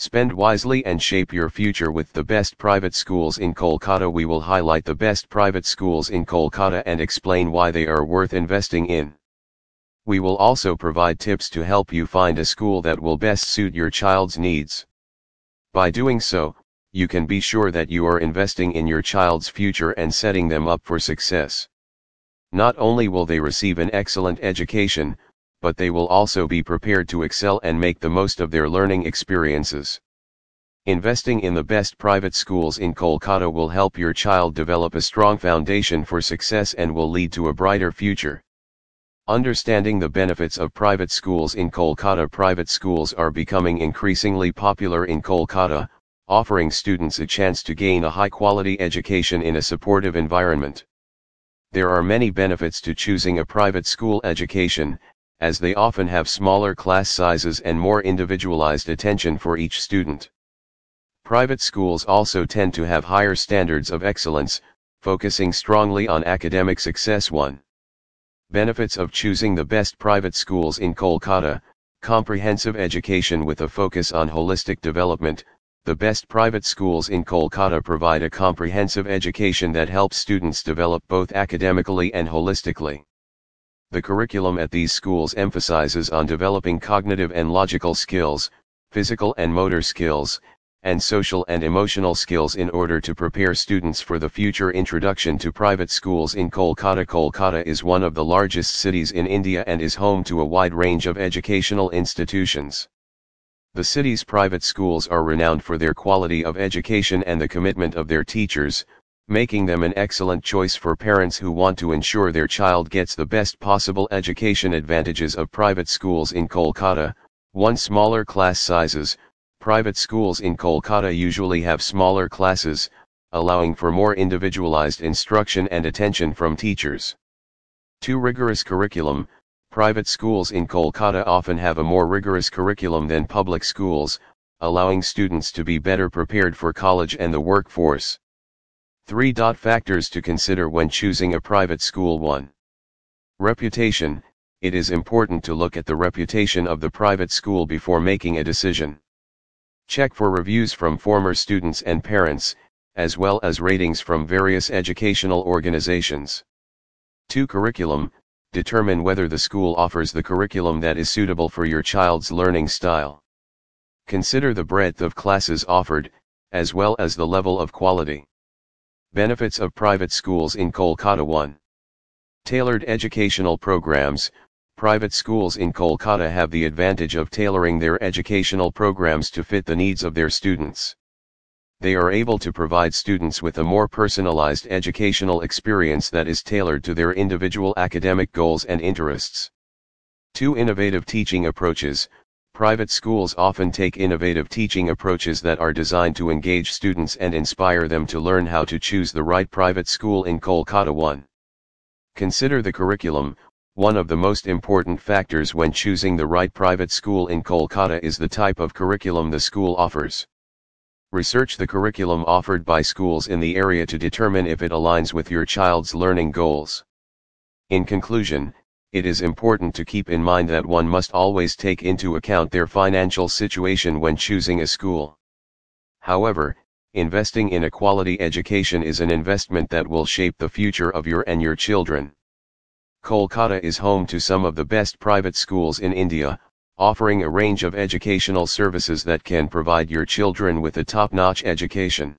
Spend wisely and shape your future with the best private schools in Kolkata. We will highlight the best private schools in Kolkata and explain why they are worth investing in. We will also provide tips to help you find a school that will best suit your child's needs. By doing so, you can be sure that you are investing in your child's future and setting them up for success. Not only will they receive an excellent education, but they will also be prepared to excel and make the most of their learning experiences. Investing in the best private schools in Kolkata will help your child develop a strong foundation for success and will lead to a brighter future. Understanding the benefits of private schools in Kolkata Private schools are becoming increasingly popular in Kolkata, offering students a chance to gain a high quality education in a supportive environment. There are many benefits to choosing a private school education, as they often have smaller class sizes and more individualized attention for each student. Private schools also tend to have higher standards of excellence, focusing strongly on academic success 1. Benefits of choosing the best private schools in Kolkata, comprehensive education with a focus on holistic development, the best private schools in Kolkata provide a comprehensive education that helps students develop both academically and holistically. The curriculum at these schools emphasizes on developing cognitive and logical skills, physical and motor skills, and social and emotional skills in order to prepare students for the future introduction to private schools in Kolkata. Kolkata is one of the largest cities in India and is home to a wide range of educational institutions. The city's private schools are renowned for their quality of education and the commitment of their teachers, making them an excellent choice for parents who want to ensure their child gets the best possible education advantages of private schools in Kolkata, one smaller class sizes, private schools in Kolkata usually have smaller classes, allowing for more individualized instruction and attention from teachers. 2. Rigorous curriculum, private schools in Kolkata often have a more rigorous curriculum than public schools, allowing students to be better prepared for college and the workforce. 3. Factors to consider when choosing a private school 1. Reputation It is important to look at the reputation of the private school before making a decision. Check for reviews from former students and parents, as well as ratings from various educational organizations. 2. Curriculum Determine whether the school offers the curriculum that is suitable for your child's learning style. Consider the breadth of classes offered, as well as the level of quality. Benefits of private schools in Kolkata 1. Tailored educational programs. Private schools in Kolkata have the advantage of tailoring their educational programs to fit the needs of their students. They are able to provide students with a more personalized educational experience that is tailored to their individual academic goals and interests. 2. Innovative teaching approaches. Private schools often take innovative teaching approaches that are designed to engage students and inspire them to learn how to choose the right private school in Kolkata 1. Consider the curriculum, one of the most important factors when choosing the right private school in Kolkata is the type of curriculum the school offers. Research the curriculum offered by schools in the area to determine if it aligns with your child's learning goals. In conclusion, it is important to keep in mind that one must always take into account their financial situation when choosing a school. However, investing in a quality education is an investment that will shape the future of your and your children. Kolkata is home to some of the best private schools in India, offering a range of educational services that can provide your children with a top-notch education.